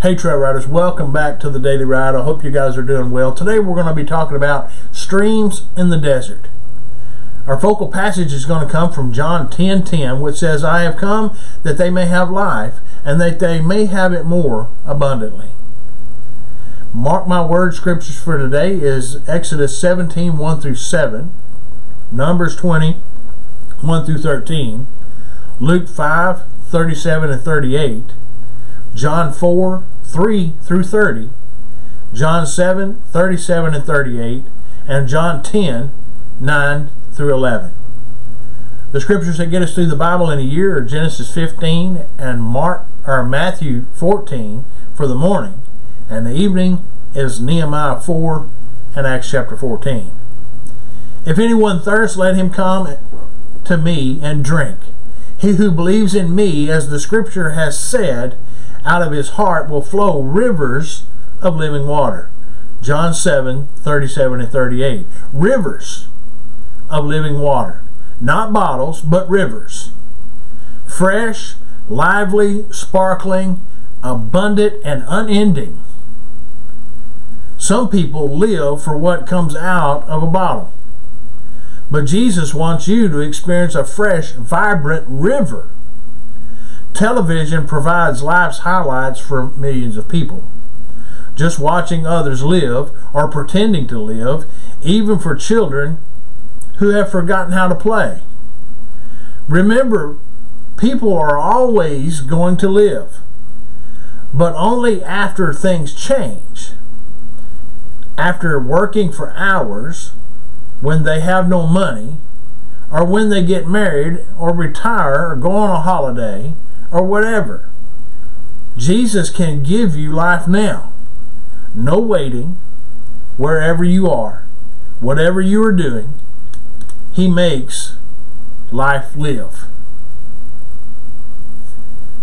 Hey Trail Riders, welcome back to the Daily Ride. I hope you guys are doing well. Today we're going to be talking about streams in the desert. Our focal passage is going to come from John 10 10, which says, I have come that they may have life, and that they may have it more abundantly. Mark my word, scriptures for today is Exodus 17 1 through 7, Numbers 20 1 through 13, Luke 5 37 and 38. John 4, 3 through 30, John 7, 37 and 38, and John 10, 9 through 11. The scriptures that get us through the Bible in a year are Genesis 15 and Mark or Matthew 14 for the morning, and the evening is Nehemiah 4 and Acts chapter 14. If anyone thirsts, let him come to me and drink. He who believes in me, as the scripture has said, out of his heart will flow rivers of living water. John 7 37 and 38. Rivers of living water. Not bottles, but rivers. Fresh, lively, sparkling, abundant, and unending. Some people live for what comes out of a bottle. But Jesus wants you to experience a fresh, vibrant river Television provides life's highlights for millions of people. Just watching others live or pretending to live, even for children who have forgotten how to play. Remember, people are always going to live, but only after things change. After working for hours, when they have no money, or when they get married, or retire, or go on a holiday, or whatever. Jesus can give you life now. No waiting, wherever you are, whatever you are doing, He makes life live.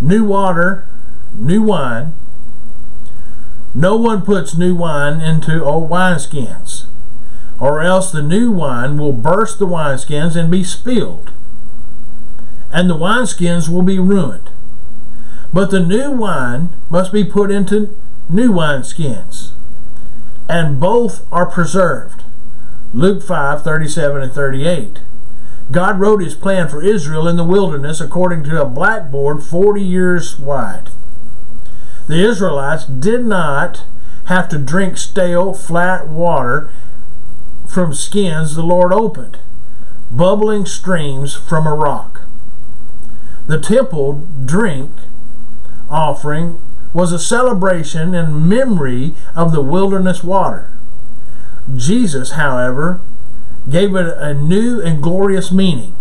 New water, new wine. No one puts new wine into old wineskins, or else the new wine will burst the wineskins and be spilled, and the wineskins will be ruined. But the new wine must be put into new wineskins, and both are preserved. Luke 5 37 and 38. God wrote his plan for Israel in the wilderness according to a blackboard 40 years wide. The Israelites did not have to drink stale, flat water from skins the Lord opened, bubbling streams from a rock. The temple drink offering was a celebration and memory of the wilderness water. Jesus, however, gave it a new and glorious meaning,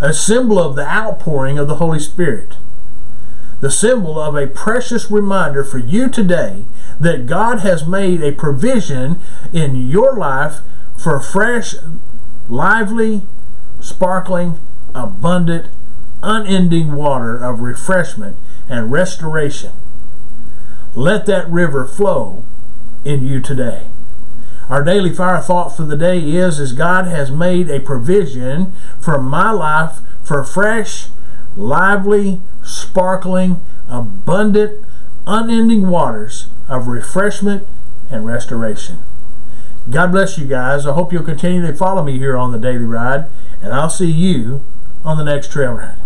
a symbol of the outpouring of the Holy Spirit, the symbol of a precious reminder for you today that God has made a provision in your life for fresh, lively, sparkling, abundant, unending water of refreshment and restoration. Let that river flow in you today. Our daily fire thought for the day is as God has made a provision for my life for fresh, lively, sparkling, abundant, unending waters of refreshment and restoration. God bless you guys. I hope you'll continue to follow me here on the Daily Ride, and I'll see you on the next trail ride.